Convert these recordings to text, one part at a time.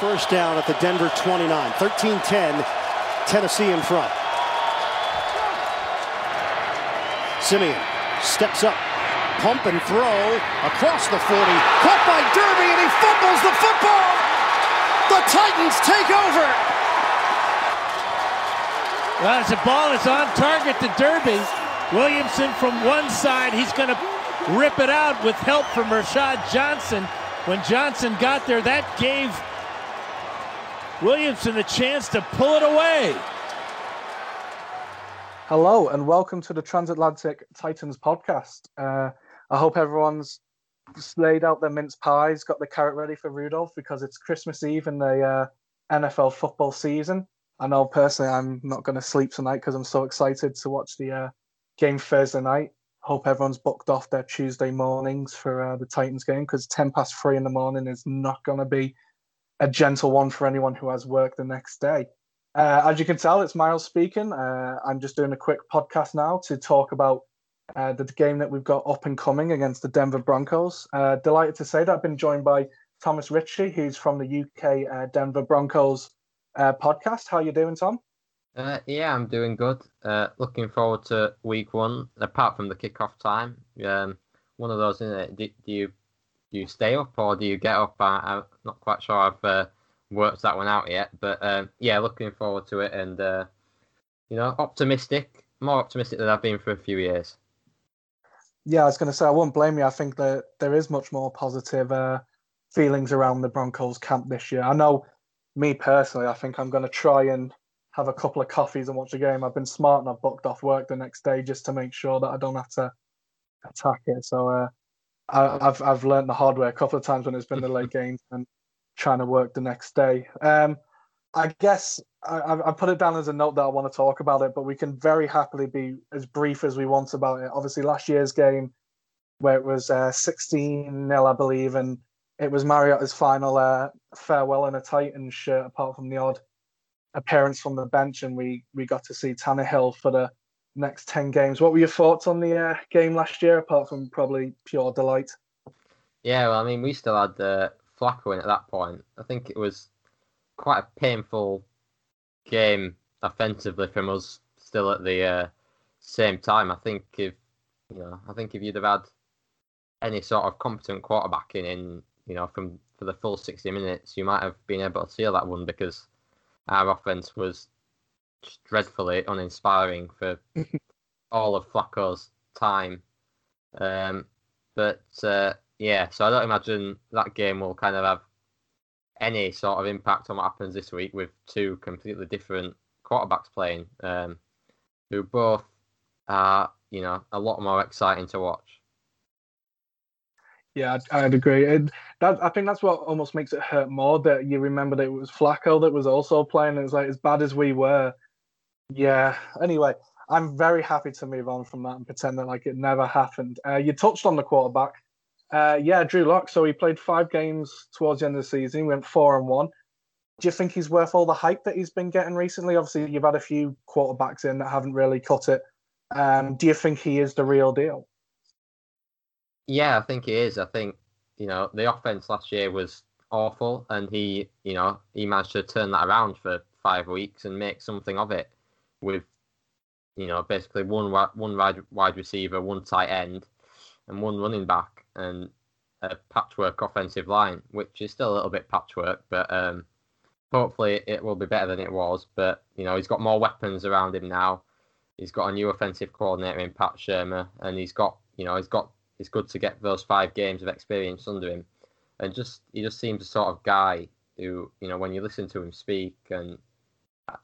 First down at the Denver 29. 13-10, Tennessee in front. Siemian steps up, pump and throw across the 40. Caught by Derby and he fumbles the football. The Titans take over. Well, it's a ball that's on target to Derby. Williamson from one side, he's going to rip it out with help from Rashad Johnson. When Johnson got there, that gave Williamson a chance to pull it away. Hello and welcome to the Transatlantic Titans podcast. Uh, I hope everyone's laid out their mince pies, got the carrot ready for Rudolph because it's Christmas Eve in the uh, NFL football season. I know personally I'm not going to sleep tonight because I'm so excited to watch the uh, game Thursday night. Hope everyone's booked off their Tuesday mornings for uh, the Titans game because 10 past three in the morning is not going to be a gentle one for anyone who has work the next day. Uh, as you can tell, it's Miles speaking. Uh, I'm just doing a quick podcast now to talk about uh, the game that we've got up and coming against the Denver Broncos. Uh, delighted to say that I've been joined by Thomas Ritchie, who's from the UK uh, Denver Broncos uh, podcast. How are you doing, Tom? yeah, I'm doing good. looking forward to week one. Apart from the kickoff time, um, one of those, isn't it? Do, do, you do you stay up or do you get up? I, am not quite sure. I've worked that one out yet. But um, yeah, looking forward to it, and uh, you know, optimistic, more optimistic than I've been for a few years. Yeah, I was going to say I won't blame you. I think that there is much more positive uh, feelings around the Broncos camp this year. I know, me personally, I think I'm going to try and have a couple of coffees and watch the game. I've been smart and I've booked off work the next day just to make sure that I don't have to attack it. So uh, I, have I've learned the hard way a couple of times when it's been the late games, and trying to work the next day. Um, I guess I, I, put it down as a note that I want to talk about it, but we can very happily be as brief as we want about it. Obviously, last year's game, where it was uh, 16 0, I believe, and it was Mariota's final uh, farewell in a Titans shirt, apart from the odd appearance from the bench, and we, we got to see Tannehill for the next 10 games. What were your thoughts on the uh, game last year, apart from probably pure delight? Yeah, well, I mean, we still had uh, Flacco in at that point. I think it was quite a painful game offensively from us still at the uh, same time. I think if you know, I think if you'd have had any sort of competent quarterbacking in, you know, from for the full 60 minutes, you might have been able to seal that one because our offense was dreadfully uninspiring for all of Flacco's time. Um, but uh, yeah, so I don't imagine that game will kind of have any sort of impact on what happens this week with two completely different quarterbacks playing, um, who both are, you know, a lot more exciting to watch. Yeah, I'd, I'd agree. It, that, I think that's what almost makes it hurt more that you remember that it was Flacco that was also playing. It was like as bad as we were. Yeah. Anyway, I'm very happy to move on from that and pretend that like it never happened. Uh, you touched on the quarterback. Uh, yeah, Drew Lock. So he played five games towards the end of the season. He went four and one. Do you think he's worth all the hype that he's been getting recently? Obviously, you've had a few quarterbacks in that haven't really cut it. Um, do you think he is the real deal? Yeah, I think he is. I think you know the offense last year was awful, and he you know he managed to turn that around for five weeks and make something of it with you know basically one one wide wide receiver, one tight end, and one running back and a patchwork offensive line, which is still a little bit patchwork, but um, hopefully it will be better than it was. But you know, he's got more weapons around him now. He's got a new offensive coordinator in Pat Shurmur, and he's got you know he's got it's good to get those five games of experience under him, and just he just seems a sort of guy who you know when you listen to him speak and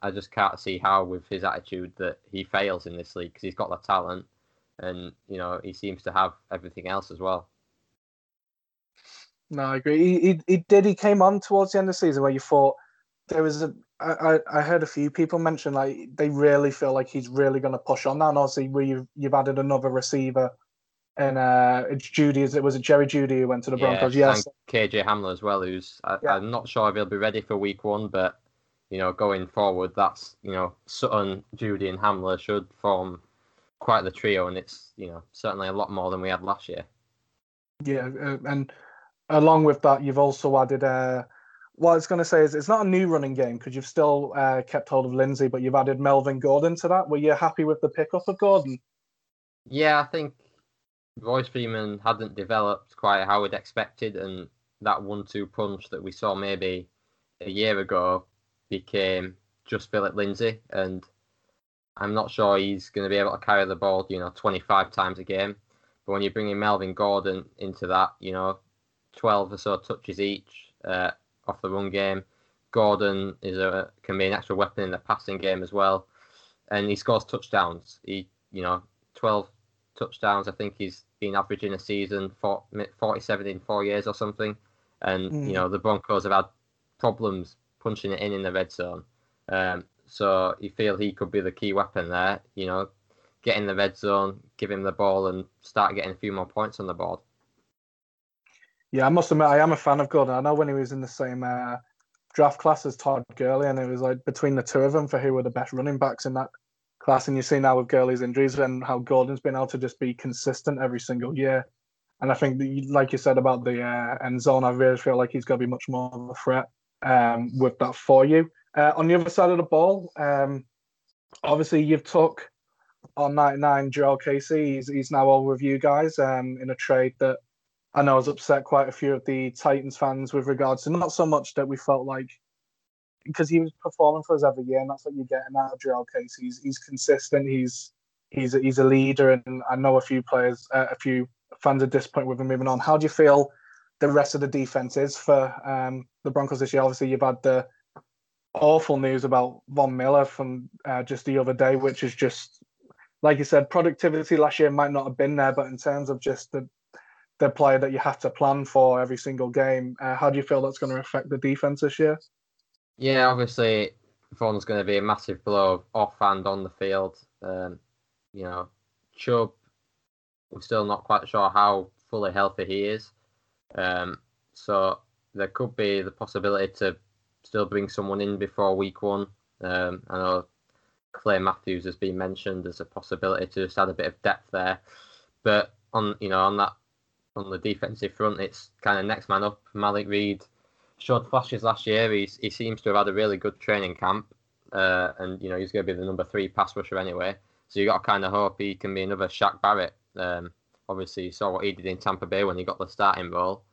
I just can't see how with his attitude that he fails in this league because he's got the talent and you know he seems to have everything else as well. No, I agree. He, he, he did. He came on towards the end of the season where you thought there was a. I, I heard a few people mention like they really feel like he's really going to push on that. And obviously, where you've you've added another receiver, and uh, it's Jeudy. Is it was it Jerry Jeudy who went to the Broncos? Yeah, yes, KJ Hamler as well. Who's I, yeah. I'm not sure if he'll be ready for Week One, but you know, going forward, that's you know Sutton, Jeudy, and Hamler should form quite the trio, and it's you know certainly a lot more than we had last year. Yeah, uh, and along with that, you've also added uh, what I was going to say is it's not a new running game because you've still uh, kept hold of Lindsay, but you've added Melvin Gordon to that. Were you happy with the pickup of Gordon? Yeah, I think Royce Freeman hadn't developed quite how we'd expected, and that one-two punch that we saw maybe a year ago became just Philip Lindsay, and I'm not sure he's going to be able to carry the ball, you know, 25 times a game. But when you bring in Melvin Gordon into that, you know, 12 or so touches each uh, off the run game. Gordon is a can be an extra weapon in the passing game as well, and he scores touchdowns. He, you know, 12 touchdowns. I think he's been averaging a season for 47 in four years or something. And mm. you know, the Broncos have had problems punching it in in the red zone. Um, so you feel he could be the key weapon there. You know, get in the red zone, give him the ball, and start getting a few more points on the board. Yeah, I must admit, I am a fan of Gordon. I know when he was in the same uh, draft class as Todd Gurley, and it was like between the two of them for who were the best running backs in that class. And you see now with Gurley's injuries and how Gordon's been able to just be consistent every single year. And I think, that, like you said about the uh, end zone, I really feel like he's going to be much more of a threat um, with that for you. Uh, on the other side of the ball, um, obviously you've took on 99 Jurrell Casey. He's, he's now all with you guys um, in a trade that I know has upset quite a few of the Titans fans with regards to not so much that we felt like because he was performing for us every year, and that's what you're getting out of Jurrell Casey. He's, he's consistent. He's he's a, he's a leader, and I know a few players, uh, a few fans are disappointed with him moving on. How do you feel the rest of the defense is for um, the Broncos this year? Obviously, you've had the awful news about Von Miller from uh, just the other day, which is just like you said, productivity last year might not have been there, but in terms of just the the player that you have to plan for every single game, uh, how do you feel that's going to affect the defense this year? Yeah, obviously, Von's going to be a massive blow off and on the field. Um, you know, Chubb, we're still not quite sure how fully healthy he is. Um, so there could be the possibility to still bring someone in before week one. Um, I know Clay Matthews has been mentioned as a possibility to just add a bit of depth there. But on you know on that on the defensive front, it's kind of next man up. Malik Reed showed flashes last year. He's, he seems to have had a really good training camp, uh, and you know he's going to be the number three pass rusher anyway. So you got to kind of hope he can be another Shaq Barrett. Um, obviously, you saw what he did in Tampa Bay when he got the starting role.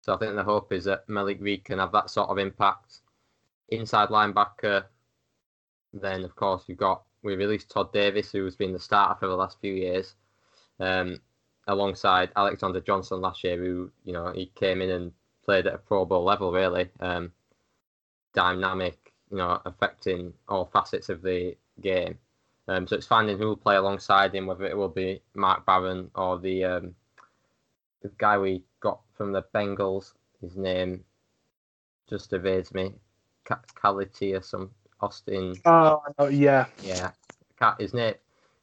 So I think the hope is that Malik Reed can have that sort of impact. Inside linebacker, then of course we've got we released Todd Davis, who's been the starter for the last few years. Um, alongside Alexander Johnson last year, who you know he came in and played at a Pro Bowl level, really um, dynamic, you know, affecting all facets of the game. Um, so it's finding who will play alongside him, whether it will be Mark Barron or the um, the guy we got from the Bengals. His name just evades me. Cality or some Austin. Oh yeah, yeah. His name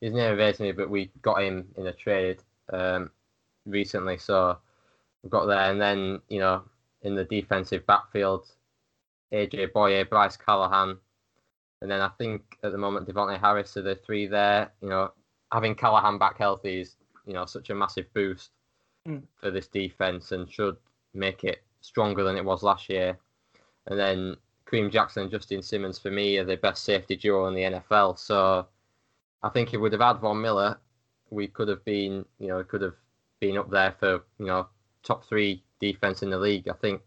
his name evades me, but we got him in a trade um, recently. So we've got there, and then you know in the defensive backfield, AJ Bouye, Bryce Callahan, and then I think at the moment Davontae Harris are the three there. You know, having Callahan back healthy is you know such a massive boost mm. for this defense and should make it stronger than it was last year. And then Kareem Jackson and Justin Simmons for me are the best safety duo in the NFL. So I think if we would have had Von Miller, we could have been, you know, could have been up there for, you know, top three defense in the league. I think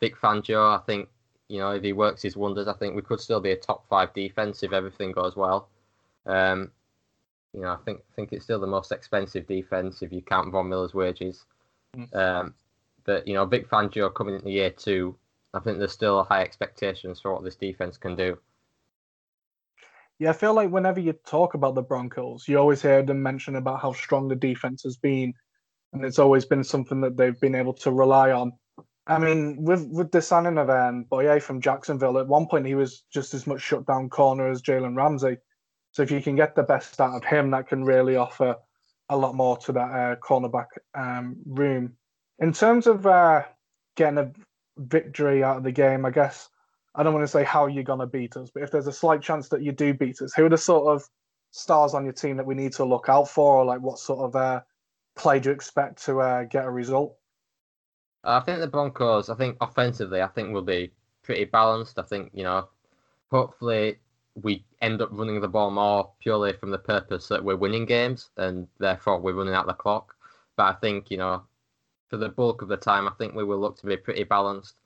Vic Fangio, I think, you know, if he works his wonders, I think we could still be a top five defense if everything goes well. Um, you know, I think I think it's still the most expensive defense if you count Von Miller's wages. Mm. Um, but you know, Vic Fangio coming into year two, I think there's still high expectations for what this defense can do. Yeah, I feel like whenever you talk about the Broncos, you always hear them mention about how strong the defense has been, and it's always been something that they've been able to rely on. I mean, with with the signing of um, Bouye from Jacksonville, at one point he was just as much shut down corner as Jalen Ramsey. So if you can get the best out of him, that can really offer a lot more to that uh, cornerback um, room. In terms of uh, getting a victory out of the game, I guess I don't want to say how you're to beat us, but if there's a slight chance that you do beat us, who are the sort of stars on your team that we need to look out for, or like what sort of uh, play do you expect to uh, get a result? I think the Broncos, I think offensively, I think will be pretty balanced. I think you know, hopefully we end up running the ball more purely from the purpose that we're winning games and therefore we're running out the clock. But I think you know, for the bulk of the time, I think we will look to be pretty balanced.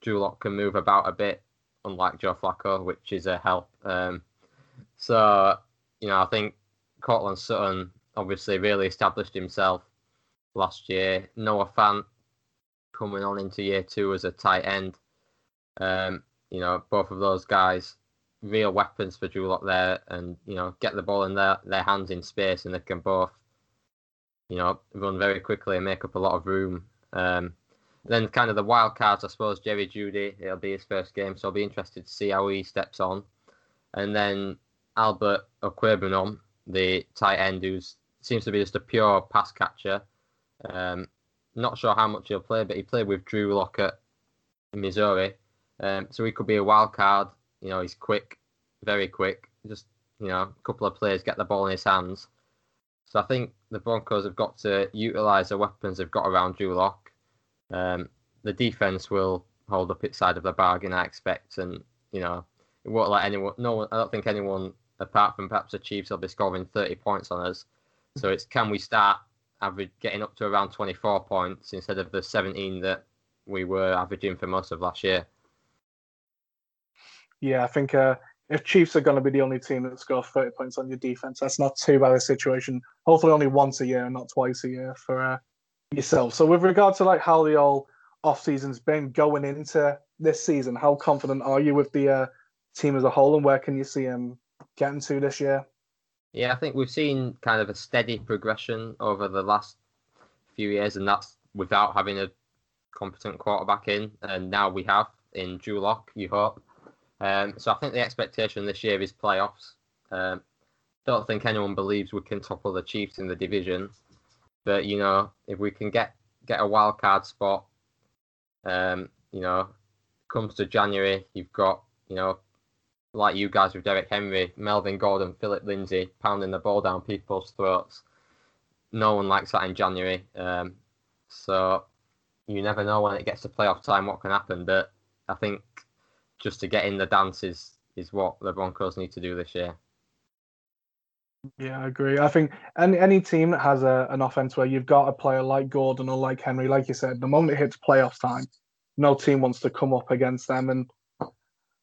Drew Lock can move about a bit, unlike Joe Flacco, which is a help. Um, so you know, I think Courtland Sutton obviously really established himself last year. Noah Fant coming on into year two as a tight end. Um, you know, both of those guys, real weapons for Drew Lock there, and you know, get the ball in their their hands in space, and they can both, you know, run very quickly and make up a lot of room. Um, then kind of the wild cards, I suppose. Jerry Jeudy, it'll be his first game, so I'll be interested to see how he steps on. And then Albert Okwuegbunam, the tight end, who seems to be just a pure pass catcher. Um, not sure how much he'll play, but he played with Drew Lock at Missouri, um, so he could be a wild card. You know, he's quick, very quick. Just you know, a couple of players get the ball in his hands. So I think the Broncos have got to utilize the weapons they've got around Drew Lock. Um, the defense will hold up its side of the bargain, I expect, and you know, it won't let anyone. No one. I don't think anyone apart from perhaps the Chiefs will be scoring 30 points on us. So it's can we start average getting up to around 24 points instead of the 17 that we were averaging for most of last year. Yeah, I think uh, if Chiefs are going to be the only team that scores 30 points on your defense, that's not too bad a situation. Hopefully, only once a year, not twice a year for uh, yourself. So, with regard to like how the all off season's been going into this season, how confident are you with the uh, team as a whole, and where can you see them getting to this year? Yeah, I think we've seen kind of a steady progression over the last few years, and that's without having a competent quarterback in. And now we have in Drew Lock, you hope. Um, so I think the expectation this year is playoffs. Um, don't think anyone believes we can topple the Chiefs in the division, but you know if we can get get a wild card spot, um, you know, comes to January, you've got you know like you guys with Derrick Henry, Melvin Gordon, Philip Lindsay pounding the ball down people's throats. No one likes that in January. Um, so you never know when it gets to playoff time what can happen. But I think just to get in the dance is, is what the Broncos need to do this year. Yeah, I agree. I think any any team that has a, an offense where you've got a player like Gordon or like Henry, like you said, the moment it hits playoff time, no team wants to come up against them. And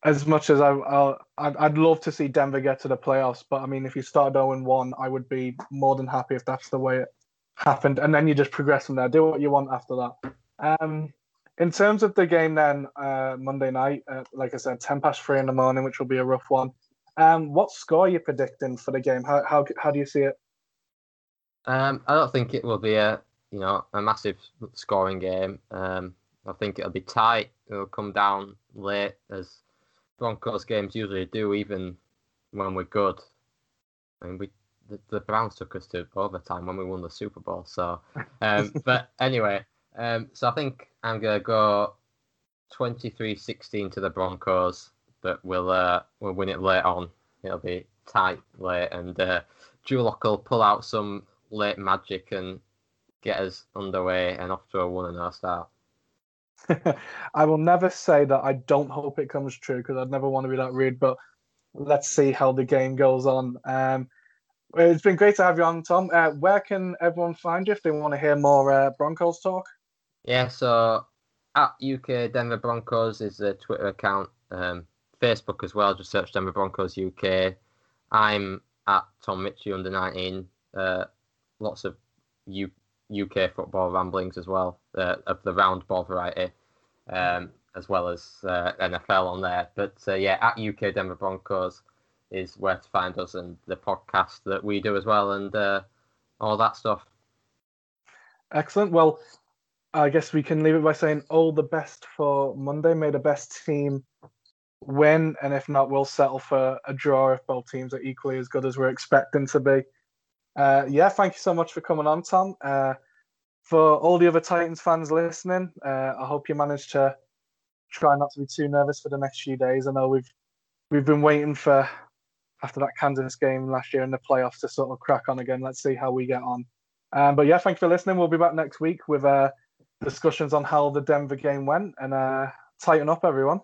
as much as I, I'd, I'd love to see Denver get to the playoffs, but I mean, if you start 0 1, I would be more than happy if that's the way it happened. And then you just progress from there. Do what you want after that. Um, in terms of the game, then uh, Monday night, uh, like I said, 10 past three in the morning, which will be a rough one. Um, what score are you predicting for the game? How, how, how do you see it? Um, I don't think it will be a you know a massive scoring game. Um, I think it'll be tight. It'll come down late as Broncos games usually do, even when we're good. I mean, we the, the Browns took us to overtime when we won the Super Bowl. So, um, but anyway, um, so I think I'm gonna go 23-16 to the Broncos, but we'll uh, we'll win it late on. It'll be tight late, and uh, Lock will pull out some late magic and get us underway and off to a one and start. I will never say that I don't hope it comes true because I'd never want to be that rude, but let's see how the game goes on. Um, it's been great to have you on, Tom. Uh, where can everyone find you if they want to hear more uh, Broncos talk? Yeah, so at UK Denver Broncos is the Twitter account, um, Facebook as well. Just search Denver Broncos UK. I'm at Tom Mitchell under 19. Uh, lots of U- UK football ramblings as well, uh, of the round ball variety, um, as well as uh, NFL on there. But uh, yeah, at UK Denver Broncos is where to find us and the podcast that we do as well and uh, all that stuff. Excellent. Well, I guess we can leave it by saying all the best for Monday. May the best team win, and if not, we'll settle for a draw if both teams are equally as good as we're expecting to be. Uh, yeah, thank you so much for coming on, Tom. Uh, for all the other Titans fans listening, uh, I hope you managed to try not to be too nervous for the next few days. I know we've we've been waiting for after that Kansas game last year in the playoffs to sort of crack on again. Let's see how we get on. Um, but yeah, thanks for listening. We'll be back next week with uh, discussions on how the Denver game went and uh, Titan up, everyone.